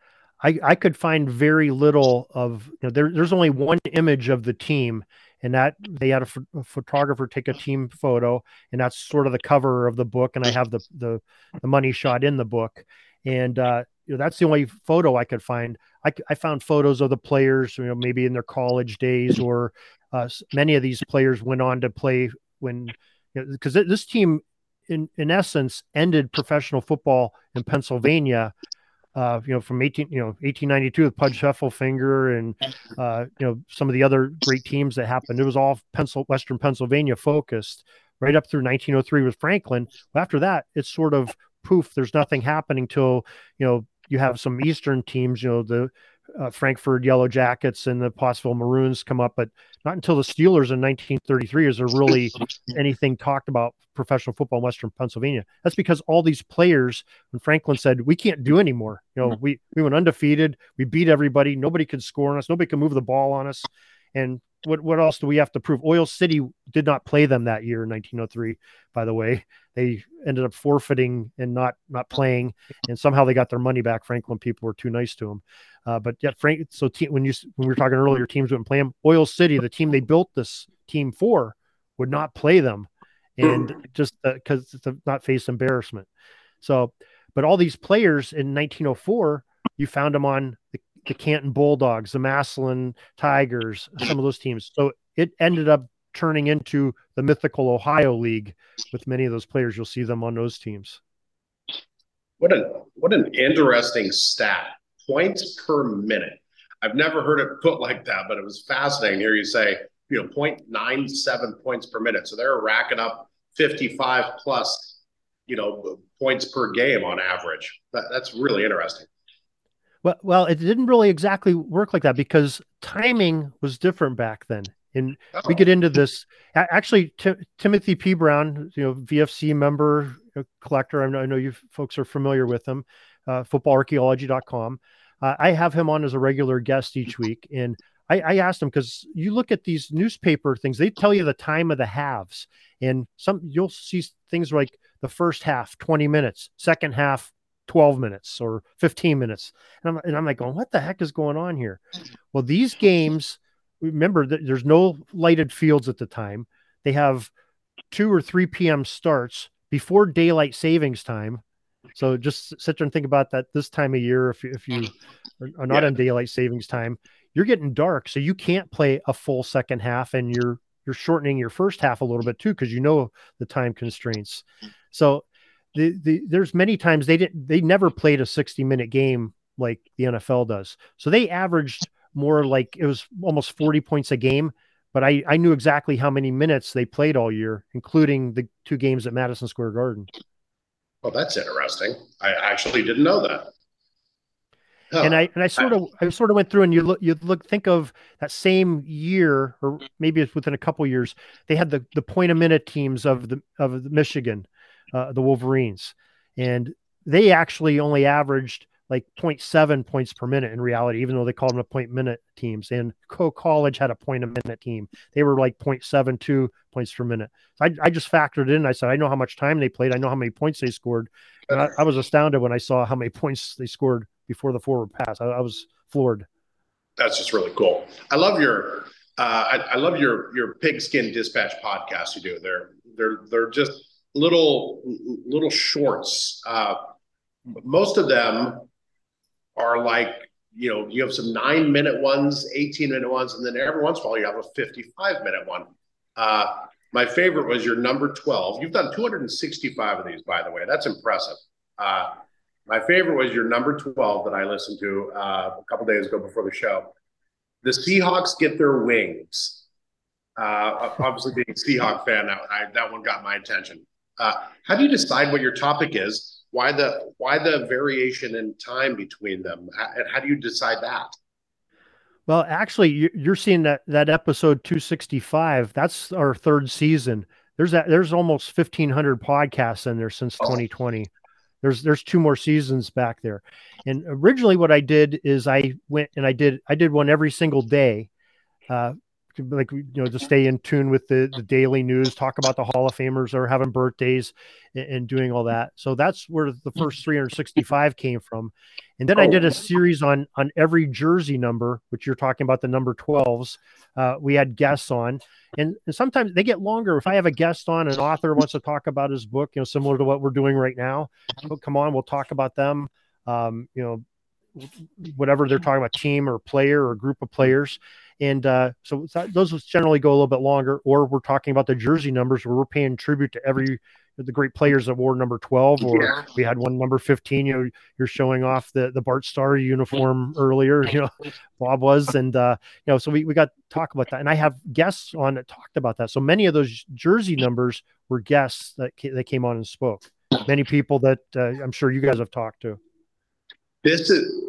I, I could find very little of you know there, there's only one image of the team and that they had a, photographer take a team photo, and that's sort of the cover of the book. And I have the the, the money shot in the book, and uh, you know that's the only photo I could find. I, I found photos of the players, you know, maybe in their college days, or uh, many of these players went on to play when because you know, this team in in essence ended professional football in Pennsylvania uh, you know, from 18, you know, 1892 with Pudge Heffelfinger and, uh, you know, some of the other great teams that happened. It was all Pencil, Western Pennsylvania focused right up through 1903 with Franklin. After that, it's sort of poof. There's nothing happening till, you know, you have some Eastern teams, you know, the uh, Frankford Yellow Jackets and the Pottsville Maroons come up, but not until the Steelers in 1933 is there really (laughs) anything talked about professional football in Western Pennsylvania. That's because all these players, when Franklin said, we can't do anymore, you know, we, we went undefeated, we beat everybody, nobody could score on us, nobody could move the ball on us. And what, what else do we have to prove? Oil City did not play them that year in 1903, by the way. They ended up forfeiting and not not playing, and somehow they got their money back. Franklin people were too nice to them. Uh, but yeah, Frank. So te- when you when we were talking earlier, teams wouldn't play them. Oil City, the team they built this team for, would not play them, and just because uh, to not face embarrassment. So, but all these players in 1904, you found them on the, the Canton Bulldogs, the Massillon Tigers, some of those teams. So it ended up turning into the mythical Ohio League with many of those players. You'll see them on those teams. What a what an interesting stat. Points per minute. I've never heard it put like that, but it was fascinating. Here you say, you know, 0.97 points per minute. So they're racking up 55 plus, you know, points per game on average. That, that's really interesting. Well, well, it didn't really exactly work like that because timing was different back then. And oh. we get into this. Actually, T- Timothy P. Brown, you know, VFC member, collector. I know, I know you folks are familiar with him. Uh, footballarchaeology.com. Uh, I have him on as a regular guest each (laughs) week, and I, I asked him because you look at these newspaper things; they tell you the time of the halves, and some you'll see things like the first half, twenty minutes, second half, 12 minutes or 15 minutes. And I'm, and I'm like, going, what the heck is going on here? Well, these games, remember that there's no lighted fields at the time. They have 2 or 3 p.m. starts before daylight savings time. So just sit there and think about that this time of year. If you, if you are not yeah. on daylight savings time, you're getting dark. So you can't play a full second half and you're, you're shortening your first half a little bit too, because you know the time constraints. So the, the there's many times they didn't they never played a 60 minute game like the NFL does. So they averaged more like it was almost 40 points a game, but I, I knew exactly how many minutes they played all year, including the two games at Madison Square Garden. Well, that's interesting. I actually didn't know that. Huh. And I and I sort of I sort of went through and you look you look think of that same year or maybe it's within a couple years they had the the point a minute teams of the of the Michigan uh, the Wolverines, and they actually only averaged like 0.7 points per minute in reality, even though they called them a point minute teams. And Coe College had a point a minute team. They were like 0.72 points per minute. So I, I just factored in. I said, I know how much time they played. I know how many points they scored. And I, I was astounded when I saw how many (laughs) points they scored before the forward pass. I, I was floored. That's just really cool. I love your, uh, I, I love your, your pigskin dispatch podcast you do. They're, they're, they're just, little little shorts. Uh, most of them are like you know you have some nine minute ones, eighteen minute ones, and then every once in a while you have a fifty five minute one. Uh, my favorite was your number twelve. You've done two hundred and sixty five of these, by the way. That's impressive. Uh, my favorite was your number 12 that I listened to uh, a couple days ago before the show. The Seahawks get their wings. Uh, obviously, being a Seahawk fan, that, I, that one got my attention. Uh, how do you decide what your topic is? Why the why the variation in time between them? And how do you decide that? Well, actually, you're seeing that that episode 265. That's our third season. There's that. There's almost 1,500 podcasts in there since 2020. There's there's two more seasons back there. And originally, what I did is I went and I did I did one every single day. Uh, like you know to stay in tune with the the daily news, talk about the Hall of Famers or having birthdays and, and doing all that. So that's where the first 365 came from. And then oh. I did a series on on every jersey number, which you're talking about the number 12s. Uh, we had guests on, and, and, sometimes they get longer. If I have a guest on, an author wants to talk about his book, you know, similar to what we're doing right now, oh, come on, we'll talk about them. Um, you know, whatever they're talking about, team or player or group of players. And uh, so those generally go a little bit longer, or we're talking about the jersey numbers where we're paying tribute to every the great players that wore number 12 or yeah. we had one number 15 you know you're showing off the the Bart Starr uniform earlier you know bob was and uh you know so we, we got to talk about that. And i have guests on that talked about that. So many of those jersey numbers were guests that, that came on and spoke. Many people that uh, i'm sure you guys have talked to. This is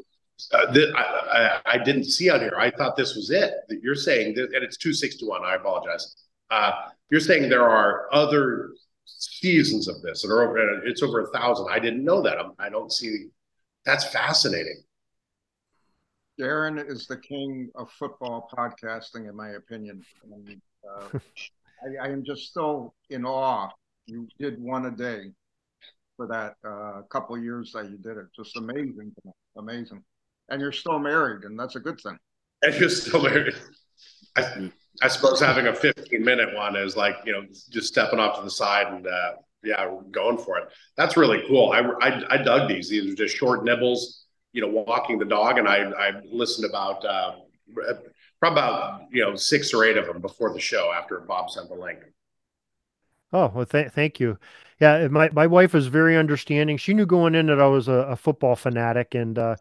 uh, th- I, I, I, didn't see on here. I thought this was it. That you're saying, that, and it's two sixty one. I apologize. Uh, you're saying there are other seasons of this, and over, it's over a thousand. I didn't know that. I'm, I do not see. That's fascinating. Darin is the king of football podcasting, in my opinion. And, uh, I, I, am just so in awe. You did one a day for that uh, couple years that you did it. Just amazing, amazing. And you're still married, and that's a good thing. And you're still married. I, I suppose having a 15 minute one is like, you know, just stepping off to the side and, uh, yeah, going for it. That's really cool. I, I, I dug these. These are just short nibbles, you know, walking the dog. And I, I listened about, uh, probably about, you know, six or eight of them before the show after Bob sent the link. Oh, well, th- thank you. Yeah, my, my wife was very understanding. She knew going in that I was a, a football fanatic, and uh,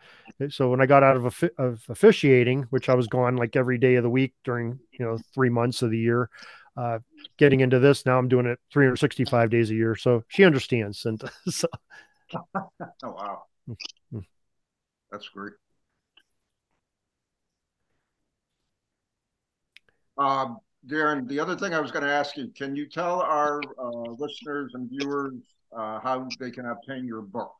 so when I got out of, of officiating, which I was gone like every day of the week during you know three months of the year, uh, getting into this now, I'm doing it 365 days a year. So she understands, and (laughs) so. (laughs) oh wow, mm-hmm. that's great. Um, Darin, the other thing I was going to ask you, can you tell our uh, listeners and viewers uh, how they can obtain your book?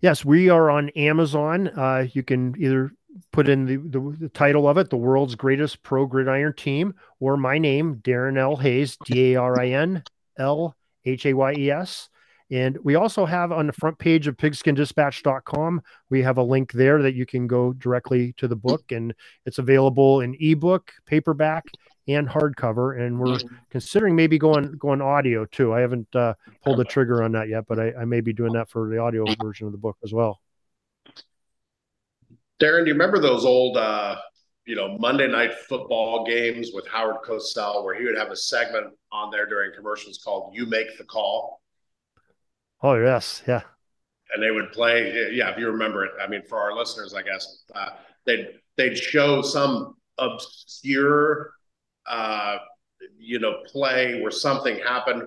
Yes, we are on Amazon. Uh, you can either put in the, the, the, title of it, The World's Greatest Pro Gridiron Team, or my name, Darin L. Hayes, D A R I N L H A Y E S. And we also have on the front page of pigskindispatch.com, we have a link there that you can go directly to the book, and it's available in ebook, paperback, and hardcover. And we're considering maybe going going audio too. I haven't uh, pulled the trigger on that yet, but I, I may be doing that for the audio version of the book as well. Darin, do you remember those old, uh, you know, Monday night football games with Howard Cosell, where he would have a segment on there during commercials called "You Make the Call"? Oh yes, yeah. And they would play, yeah. If you remember it, I mean, for our listeners, I guess uh, they'd they'd show some obscure, uh, you know, play where something happened,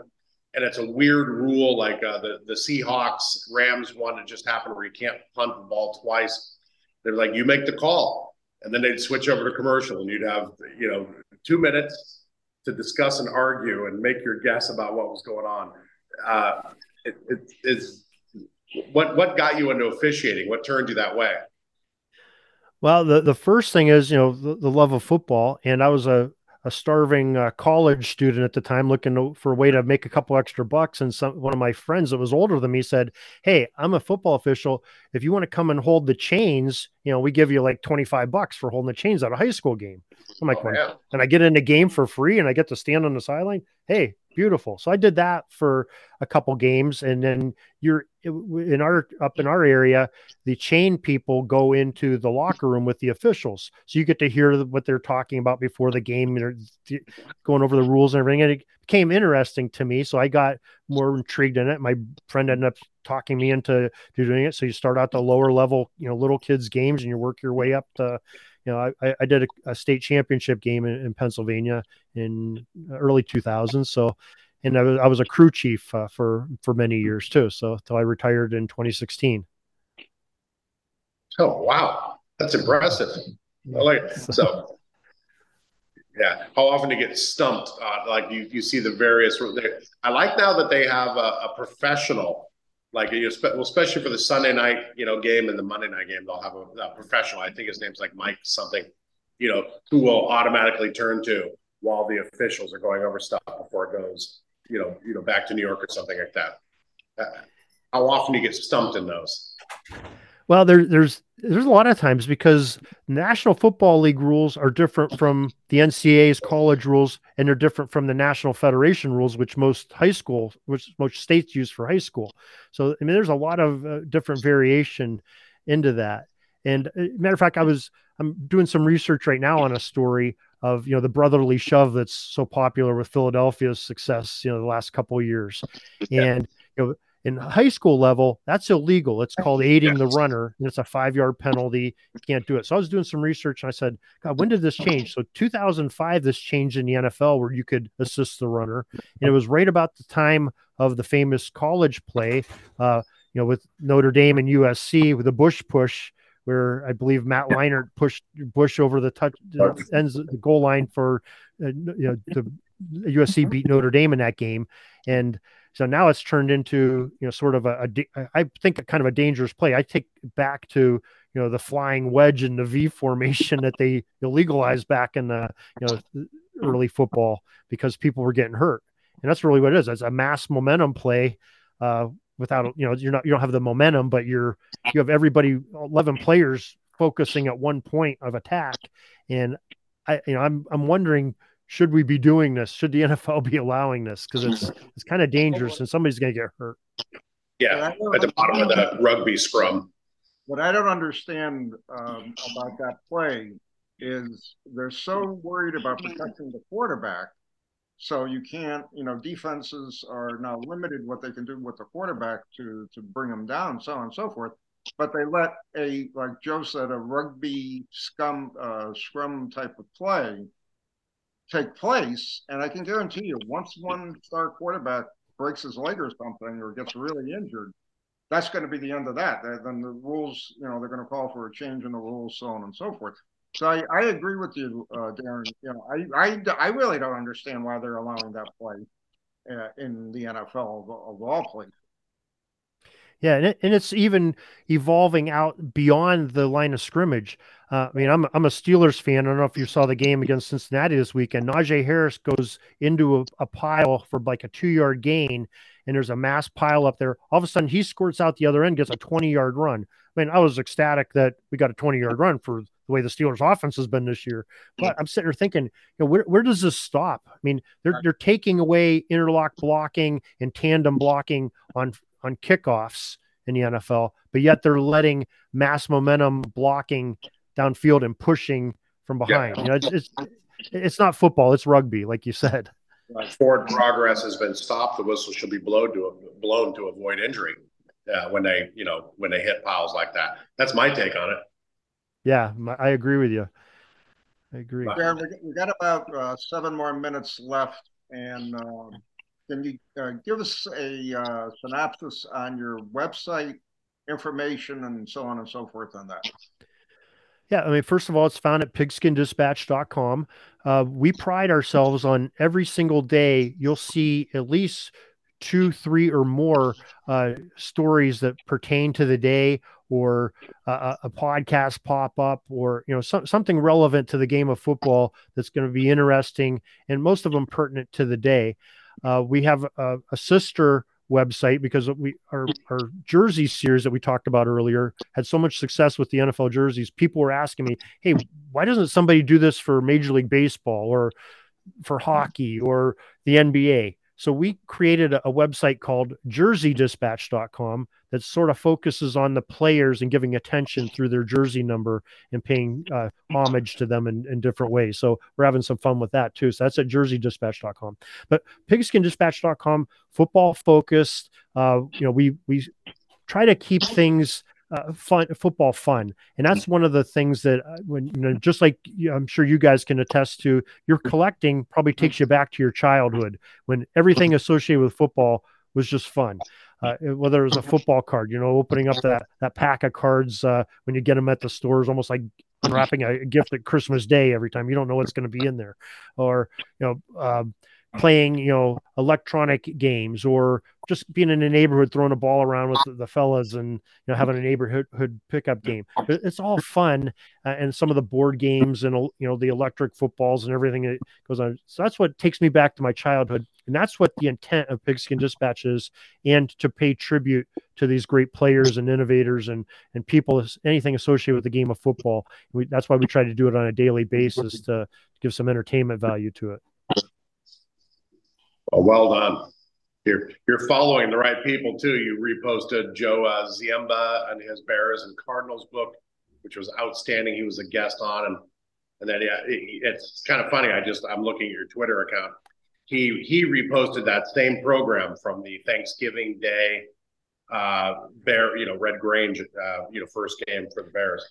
and it's a weird rule like uh, the the Seahawks Rams one that just happened where you can't punt the ball twice. They're like, you make the call, and then they'd switch over to commercial, and you'd have you know two minutes to discuss and argue and make your guess about what was going on. Uh, it, it, it's what what got you into officiating? What turned you that way? Well, the, the first thing is, you know, the, the love of football. And I was a, a starving uh, college student at the time looking to, for a way to make a couple extra bucks. And some, one of my friends that was older than me said, Hey, I'm a football official. If you want to come and hold the chains, you know, we give you like 25 bucks for holding the chains at a high school game. I'm like, oh, yeah. and I get in the game for free and I get to stand on the sideline. Hey, beautiful. So I did that for a couple games, and then you're in our up in our area. The chain people go into the locker room with the officials, so you get to hear what they're talking about before the game, and going over the rules and everything. And it became interesting to me, so I got more intrigued in it. My friend ended up talking me into doing it. So you start out the lower level, you know, little kids games, and you work your way up to you know, I, I did a, a state championship game in, in, Pennsylvania in early 2000s. So, and I was, I was a crew chief uh, for for many years too. So, until I retired in 2016. Oh wow, that's impressive. I like it. (laughs) So, yeah. How often do you get stumped? Uh, like you, you see the various. I like now that they have a, a professional like you know, especially for the Sunday night, you know, game and the Monday night game, they'll have a, a, professional. I think his name's like Mike something. you know, who will automatically turn to while the officials are going over stuff before it goes, you know, you know, back to New York or something like that. Uh, how often do you get stumped in those? Well, there, there's there's a lot of times because National Football League rules are different from the NCAA's college rules, and they're different from the National Federation rules, which most high school, which most states use for high school. So, I mean, there's a lot of uh, different variation into that. And uh, matter of fact, I was I'm doing some research right now on a story of you know the brotherly shove that's so popular with Philadelphia's success, you know, the last couple years, (laughs) and you know in high school level, that's illegal. It's called (laughs) aiding the runner, and it's a five yard penalty. You can't do it. So I was doing some research, and I said, God, when did this change? So 2005, this changed in the NFL where you could assist the runner, and it was right about the time of the famous college play, uh, you know, with Notre Dame and USC with the Bush push. Where I believe Matt Leinart pushed Bush over the touch uh, ends the goal line for uh, you know the USC beat Notre Dame in that game, and so now it's turned into you know sort of a, a I think a kind of a dangerous play. I take back to you know the flying wedge and the V formation that they legalized back in the you know early football because people were getting hurt, and that's really what it is. It's a mass momentum play. Uh, without you know you're not you don't have the momentum, but you're you have everybody eleven players focusing at one point of attack, and I you know I'm I'm wondering should we be doing this? Should the (laughs) NFL be allowing this? Because it's it's kind of dangerous and somebody's going to get hurt. Yeah, at the bottom of the rugby scrum. What I don't understand um, about that play is they're so worried about protecting the quarterback, so you can't. You know, defenses are now limited what they can do with the quarterback to to bring them down, so on and so forth. But they let a like Joe said, a rugby scum uh, scrum type of play take place. And I can guarantee you, once one star quarterback breaks his leg or something or gets really injured, that's going to be the end of that. Then the rules, you know, they're going to call for a change in the rules, so on and so forth. So I, I agree with you, uh, Darin. You know, I, I, I really don't understand why they're allowing that play uh, in the NFL of, of all places. Yeah, and, it, and it's even evolving out beyond the line of scrimmage. Uh, I mean, I'm I'm a Steelers fan. I don't know if you saw the game against Cincinnati this weekend. Najee Harris goes into a, a pile for like a two yard gain, and there's a mass pile up there. All of a sudden, he squirts out the other end, gets a 20 yard run. I mean, I was ecstatic that we got a 20 yard run for the way the Steelers offense has been this year. But I'm sitting there thinking, you know, where, where does this stop? I mean, they're they're taking away interlock blocking and tandem blocking on on kickoffs in the NFL, but yet they're letting mass momentum blocking downfield and pushing from behind. Yeah. You know, it's, it's it's not football; it's rugby, like you said. Forward progress has been stopped. The whistle should be blown to blown to avoid injury uh, when they, you know, when they hit piles like that. That's my take on it. Yeah, I agree with you. I agree. Yeah, we got about uh, seven more minutes left, and uh, can you uh, give us a uh, synopsis on your website information and so on and so forth on that? Yeah, I mean, first of all, it's found at pigskindispatch.com. Uh, we pride ourselves on every single day, you'll see at least two, three, or more uh, stories that pertain to the day or a, a podcast pop up or you know some, something relevant to the game of football that's going to be interesting and most of them pertinent to the day uh, we have a, a, sister website because we our hmm. our jersey series that we talked about earlier had so much success with the NFL jerseys. People were asking me, "Hey, why doesn't somebody do this for Major League Baseball or for hockey or the NBA?" So we created a, a website called jerseydispatch.com that sort of focuses on the players and giving attention through their jersey number and paying uh, homage to them in, in, different ways. So we're having some fun with that too. So that's at jerseydispatch.com. But pigskindispatch.com, football focused. Uh, you know, we we try to keep things uh, fun football fun and that's one of the things that uh, when you know just like i'm sure you guys can attest to your collecting probably takes you back to your childhood when everything associated with football was just fun. Uh, whether it was a football card you know opening up that that pack of cards uh, when you get them at the stores almost like wrapping a, gift at christmas day every time. You don't know what's going to be in there. Or you know um, playing you know electronic games or just being in a neighborhood, throwing a ball around with the, the fellas, and you know having a neighborhood pickup game. It's all fun, uh, and some of the board games and you know the electric footballs and everything that goes on. So that's what takes me back to my childhood, and that's what the intent of Pigskin Dispatch is, and to pay tribute to these great players and innovators and and people anything associated with the game of football. We, that's why we try to do it on a daily basis to, give some entertainment value to it. Well, well done. You're you're following the right people too. You reposted Joe uh, Ziemba and his Bears and Cardinals book, which was outstanding. He was a guest on, and and then yeah, it, it's kind of funny. I just I'm looking at your Twitter account. He he reposted that same program from the Thanksgiving Day uh Bear, you know, Red Grange, uh, you know, first game for the Bears.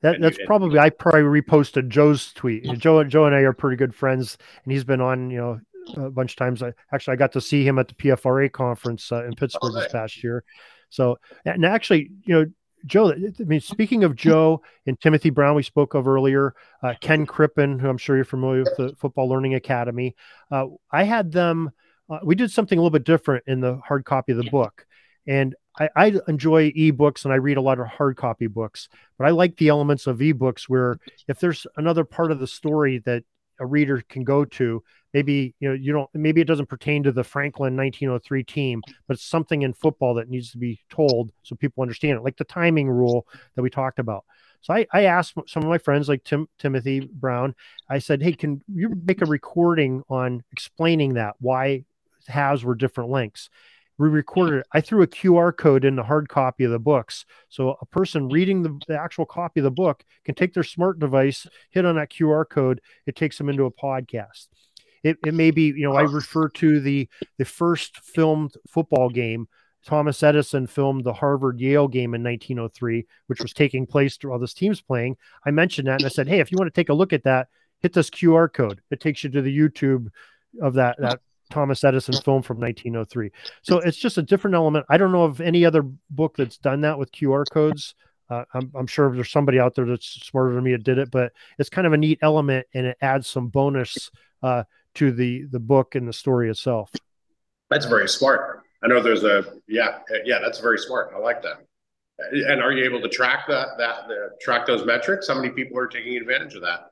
That, that's probably I probably reposted Joe's tweet. Joe and Joe and I are pretty good friends, and he's been on you know a bunch of times. I actually I got to see him at the PFRA conference uh, in Pittsburgh this past year. So and actually, you know, Joe. I mean, speaking of Joe and Timothy Brown, we spoke of earlier. Uh, Ken Crippen, who I'm sure you're familiar with, the Football Learning Academy. Uh, I had them. Uh, we did something a little bit different in the hard copy of the book, and I, I enjoy ebooks and I read a lot of hard copy books, but I like the elements of ebooks where if there's another part of the story that a reader can go to maybe you know you don't maybe it doesn't pertain to the franklin 1903 team but it's something in football that needs to be told so people understand it like the timing rule that we talked about so I, I asked some of my friends like Tim Timothy Brown, I said, Hey, can you make a recording on explaining that why halves were different lengths? we recorded it. I threw a QR code in the hard copy of the books. So a person reading the, the, actual copy of the book can take their smart device, hit on that QR code, it takes them into a podcast. It, it may be, you know, I refer to the the first filmed football game. Thomas Edison filmed the Harvard Yale game in 1903, which was taking place while this team's playing. I mentioned that and I said, hey, if you want to take a look at that, hit this QR code. It takes you to the YouTube of that that Thomas Edison film from 1903. So it's just a different element. I don't know of any other book that's done that with QR codes. Uh, I'm, I'm, sure there's somebody out there that's smarter than me that did it, but it's kind of a neat element and it adds some bonus uh, to the the book and the story itself. That's very smart. I know there's a yeah yeah that's very smart. I like that. And are you able to track that that uh, track those metrics? How many people are taking advantage of that?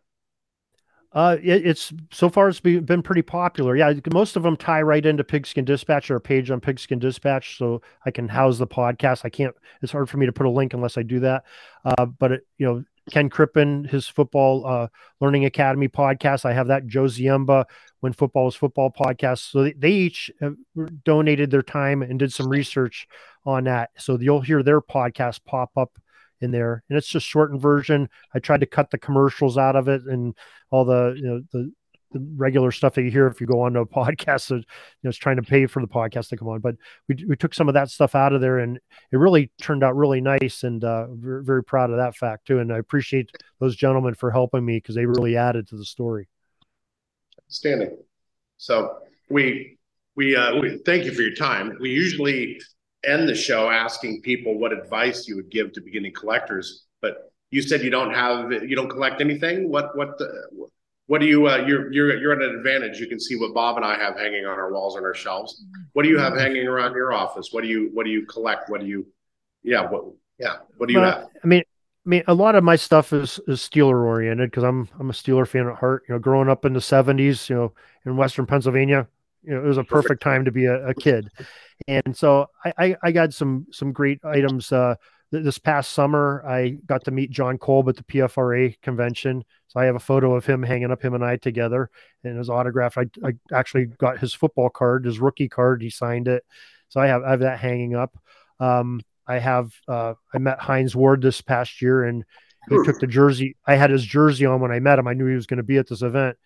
Uh, it, it's so far it's been pretty popular. Yeah, most of them tie right into Pigskin Dispatch or a page on Pigskin Dispatch, so I can house the podcast. I can't. It's hard for me to put a link unless I do that. Uh, but it, you know, Ken Crippen, his football uh, learning academy podcast. I have that Joe Ziemba when football is football podcast. So they, they each donated their time and did some research on that. So you'll hear their podcast pop up in there and it's just shortened version i tried to cut the commercials out of it and all the you know the, the regular stuff that you hear if you go on to a (laughs) podcast so, you know it's trying to pay for the podcast to come on but we, we took some of that stuff out of there and it really turned out really nice and uh, very, very proud of that fact too and i appreciate those gentlemen for helping me because they really added to the story standing so we we uh we thank you for your time we usually end the show asking people what advice you would give to beginning collectors. But you said you don't have you don't collect anything. What what the, what do you uh, you're you're you're at an advantage. You can see what Bob and I have hanging on our walls on our shelves. What do you have hanging around your office? What do you what do you collect? What do you yeah what yeah what do you well, have? I mean. I mean, a lot of my stuff is is Steeler oriented because I'm I'm a Steeler fan at heart. You know, growing up in the '70s, you know, in Western Pennsylvania, you know, it was a perfect time to be a, a kid. And so I, I, I, got some some great items. Uh, this past summer, I got to meet Jon Kolb at the PFRA convention. So I have a photo of him hanging up, him and I together, and his autograph. I, I actually got his football card, his rookie card. He signed it, so I have I have that hanging up. Um, I have uh, I met Hines Ward this past year, and he took the jersey. I had his jersey on when I met him. I knew he was going to be at this event,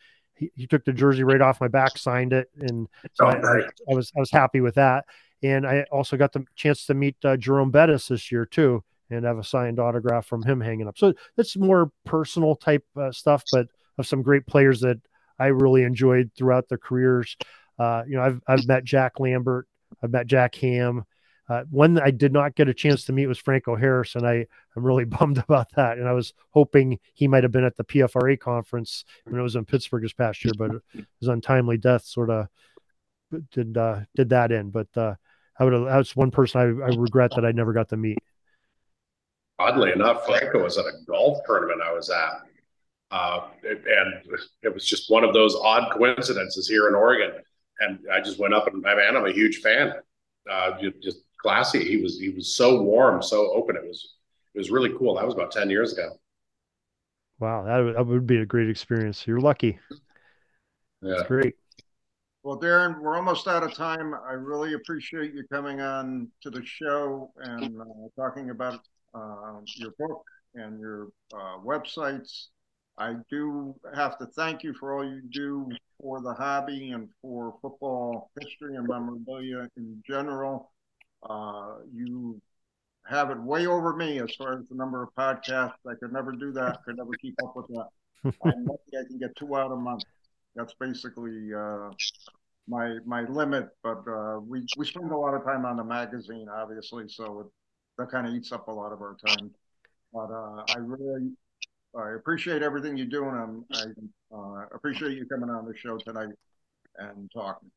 he, he took the jersey right off my back, signed it, and so oh, I, I, I, was I was happy with that. And I also got the chance to meet uh, Jerome Bettis this year too, and have a signed autograph from him hanging up. So that's more personal type uh, stuff, but of some great players that I really enjoyed throughout their careers. Uh, you know, I've I've met Jack Lambert, I've met Jack Ham, uh, one I did not get a chance to meet was Franco Harris, and I I'm really (laughs) bummed about that. And I was hoping he might have been at the PFRA conference when it was in Pittsburgh this past year, but his untimely death sort of did uh, did that in. But uh, I would that's one person I, I regret that I never got to meet. Oddly enough, Franco was at a golf tournament I was at. Uh, and it was just one of those odd coincidences here in Oregon. And I just went up and I man, I'm a huge fan. Uh, just classy. He was he was so warm, so open. It was it was really cool. That was about ten years ago. Wow, that, that would be a great experience. You're lucky. Yeah. That's great. Well, Darin, we're almost out of time. I really appreciate you coming on to the show and uh, talking about uh, your book and your uh, websites. I do have to thank you for all you do for the hobby and for football history and memorabilia in general. Uh, you have it way over me as far as the number of podcasts. I could never do that. Could never keep up with that. I'm lucky I can get two out a month. That's basically uh, my my limit. But uh, we we spend a lot of time on the magazine, obviously, so it, that kind of eats up a lot of our time. But uh, I really I appreciate everything you do, and I uh, appreciate you coming on the show tonight and talking.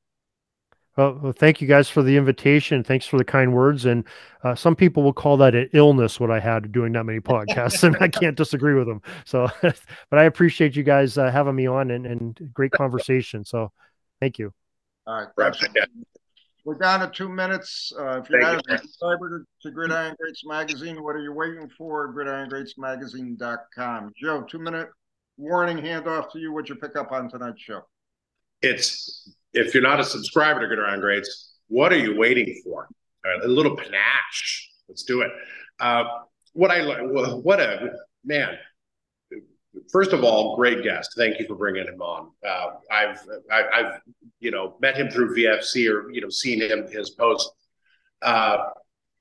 Well, well, thank you guys for the invitation. Thanks for the kind words. And uh, some people will call that an illness, what I had doing that many podcasts, and I can't disagree with them. So, (laughs) but I appreciate you guys uh, having me on and, and great conversation. So, thank you. All right. We're down to two minutes. Uh, if you're thank not you. a subscriber to, to Gridiron Greats Magazine, what are you waiting for? GridironGreatsMagazine.com. Joe, two minute warning handoff to you. What you pick up on tonight's show? It's if you're not a subscriber to Gridiron Greats, what are you waiting for? a little panache. Let's do it. Uh, what I what a man. First of all, great guest. Thank you for bringing him on. Uh, I've I, I've you know met him through VFC or you know seen him his post. Uh,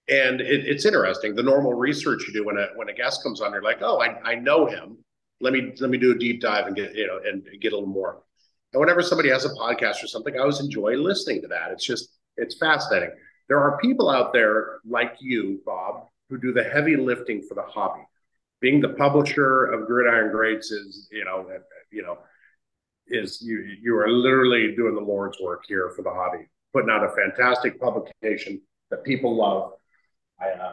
and it, it's interesting the normal research you do when a when a guest comes on you're like oh I, I know him let me let me do a deep dive and get you know and get a little more and whenever somebody has a podcast or something, I always enjoy listening to that. It's just, it's fascinating. There are people out there like you, Bob, who do the heavy lifting for the hobby. Being the publisher of Gridiron Greats is, you know, you know, is you you are literally doing the Lord's work here for the hobby, putting out a fantastic publication that people love. I uh,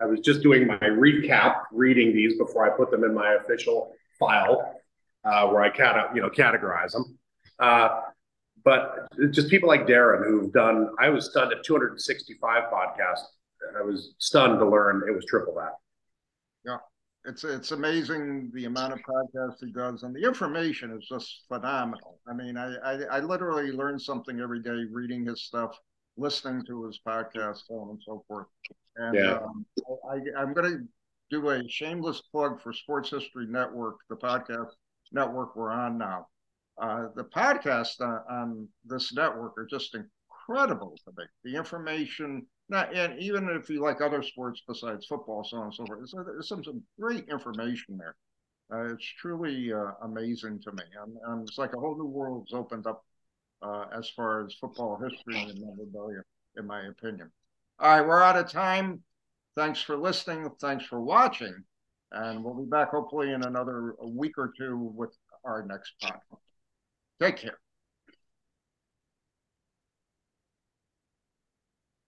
I was just doing my recap, reading these before I put them in my official file uh, where I kind of you know categorize them. Uh, but just people like Darin who've done. I was stunned at 265 podcasts. I was stunned to learn it was triple that. Yeah, it's it's amazing the amount of podcasts he does, and the information is just phenomenal. I mean, I I, I literally learn something every day reading his stuff, listening to his podcast, so on and so forth. And yeah. um, I, I'm going to do a shameless plug for Sports History Network, the podcast network we're on now. Uh, the podcasts on, on, this network are just incredible to me. The information, not and even if you like other sports besides football, so on and so forth, there's, there's some, some great information there. Uh, it's truly uh, amazing to me, and, and, it's like a whole new world's opened up uh, as far as football history and memorabilia, in my opinion. All right, we're out of time. Thanks for listening. Thanks for watching. And we'll be back hopefully in another week or two with our next podcast. Take care.